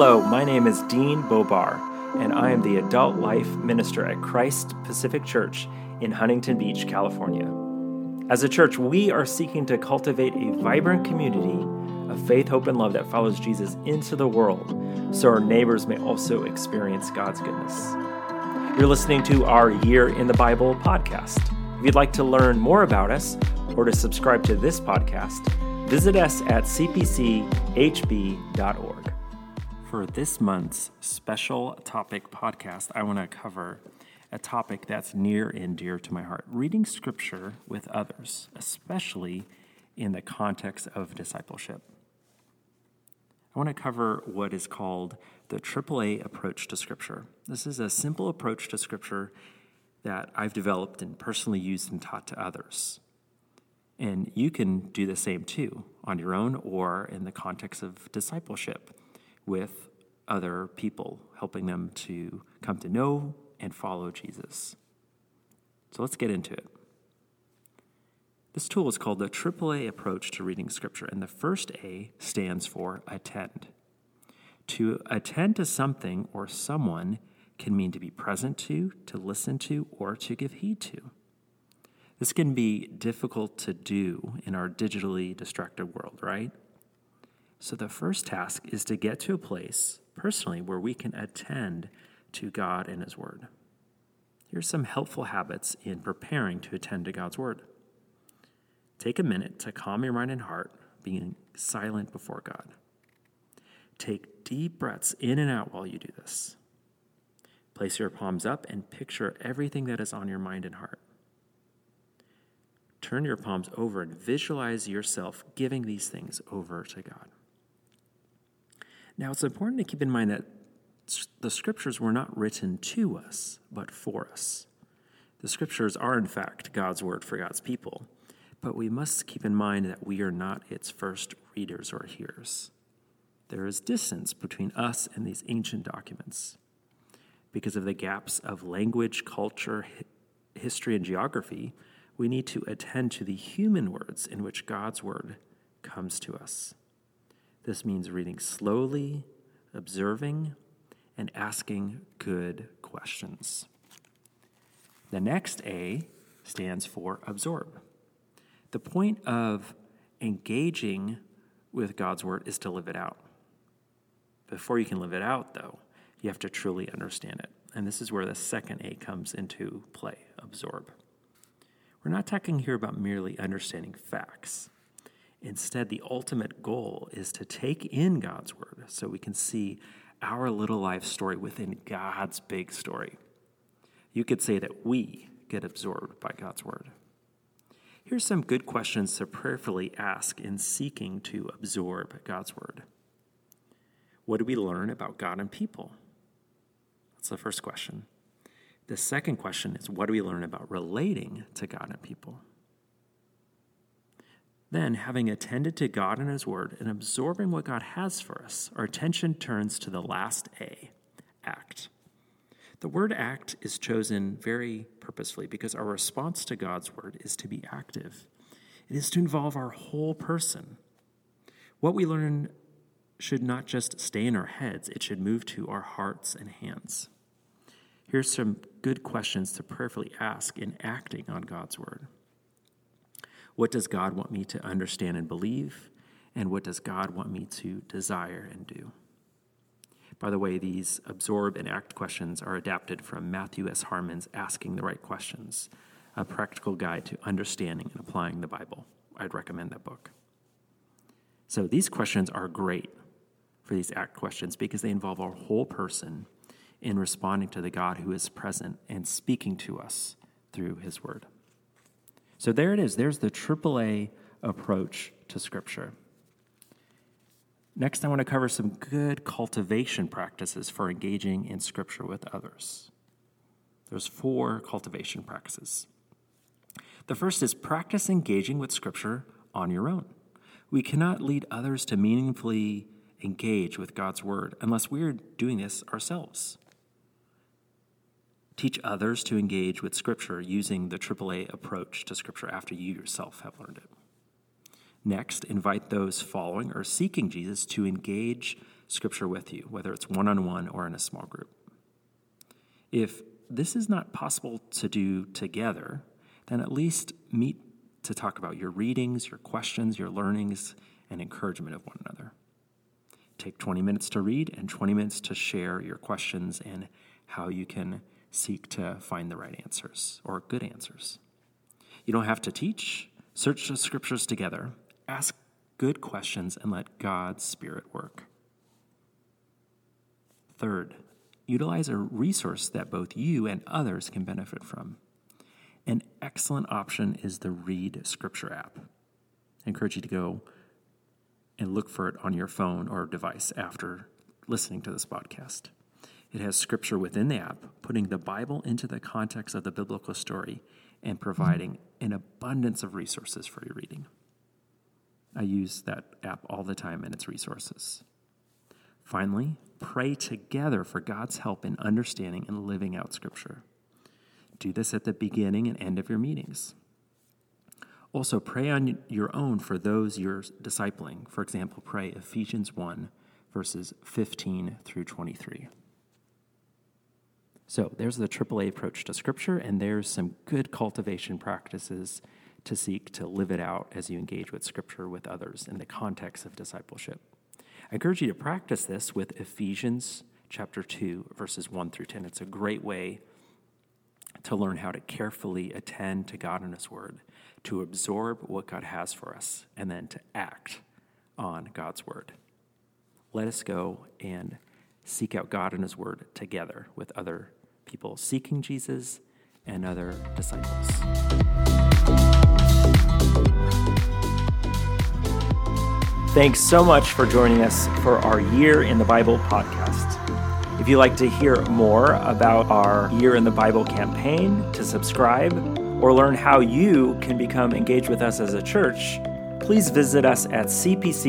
Hello, my name is Dean Bobar, and I am the adult life minister at Christ Pacific Church in Huntington Beach, California. As a church, we are seeking to cultivate a vibrant community of faith, hope, and love that follows Jesus into the world so our neighbors may also experience God's goodness. You're listening to our Year in the Bible podcast. If you'd like to learn more about us or to subscribe to this podcast, visit us at cpchb.org. For this month's special topic podcast, I want to cover a topic that's near and dear to my heart reading scripture with others, especially in the context of discipleship. I want to cover what is called the AAA approach to scripture. This is a simple approach to scripture that I've developed and personally used and taught to others. And you can do the same too on your own or in the context of discipleship with other people, helping them to come to know and follow Jesus. So let's get into it. This tool is called the AAA approach to reading Scripture, and the first A stands for attend. To attend to something or someone can mean to be present to, to listen to, or to give heed to. This can be difficult to do in our digitally distracted world, right? So, the first task is to get to a place personally where we can attend to God and His Word. Here's some helpful habits in preparing to attend to God's Word. Take a minute to calm your mind and heart, being silent before God. Take deep breaths in and out while you do this. Place your palms up and picture everything that is on your mind and heart. Turn your palms over and visualize yourself giving these things over to God. Now, it's important to keep in mind that the scriptures were not written to us, but for us. The scriptures are, in fact, God's word for God's people, but we must keep in mind that we are not its first readers or hearers. There is distance between us and these ancient documents. Because of the gaps of language, culture, history, and geography, we need to attend to the human words in which God's word comes to us. This means reading slowly, observing, and asking good questions. The next A stands for absorb. The point of engaging with God's word is to live it out. Before you can live it out, though, you have to truly understand it. And this is where the second A comes into play absorb. We're not talking here about merely understanding facts. Instead, the ultimate goal is to take in God's word so we can see our little life story within God's big story. You could say that we get absorbed by God's word. Here's some good questions to prayerfully ask in seeking to absorb God's word. What do we learn about God and people? That's the first question. The second question is what do we learn about relating to God and people? Then, having attended to God and His Word and absorbing what God has for us, our attention turns to the last A act. The word act is chosen very purposefully because our response to God's Word is to be active, it is to involve our whole person. What we learn should not just stay in our heads, it should move to our hearts and hands. Here's some good questions to prayerfully ask in acting on God's Word. What does God want me to understand and believe? And what does God want me to desire and do? By the way, these absorb and act questions are adapted from Matthew S. Harmon's Asking the Right Questions, a practical guide to understanding and applying the Bible. I'd recommend that book. So these questions are great for these act questions because they involve our whole person in responding to the God who is present and speaking to us through his word. So there it is. There's the AAA approach to Scripture. Next, I want to cover some good cultivation practices for engaging in Scripture with others. There's four cultivation practices. The first is practice engaging with Scripture on your own. We cannot lead others to meaningfully engage with God's Word unless we are doing this ourselves. Teach others to engage with Scripture using the AAA approach to Scripture after you yourself have learned it. Next, invite those following or seeking Jesus to engage Scripture with you, whether it's one on one or in a small group. If this is not possible to do together, then at least meet to talk about your readings, your questions, your learnings, and encouragement of one another. Take 20 minutes to read and 20 minutes to share your questions and how you can seek to find the right answers or good answers. You don't have to teach, search the scriptures together, ask good questions, and let God's Spirit work. Third, utilize a resource that both you and others can benefit from. An excellent option is the Read Scripture app. I encourage you to go and look for it on your phone or device after listening to this podcast. It has scripture within the app, putting the Bible into the context of the biblical story and providing an abundance of resources for your reading. I use that app all the time and its resources. Finally, pray together for God's help in understanding and living out Scripture. Do this at the beginning and end of your meetings. Also, pray on your own for those you're discipling. For example, pray Ephesians 1, verses 15 through 23. So, there's the AAA approach to Scripture, and there's some good cultivation practices to seek to live it out as you engage with Scripture with others in the context of discipleship. I encourage you to practice this with Ephesians chapter 2, verses 1 through 10. It's a great way to learn how to carefully attend to God and His Word to absorb what God has for us and then to act on God's word. Let us go and seek out God and His word together with other people seeking Jesus and other disciples. Thanks so much for joining us for our Year in the Bible podcast. If you'd like to hear more about our Year in the Bible campaign, to subscribe, or learn how you can become engaged with us as a church, please visit us at cpchb.org.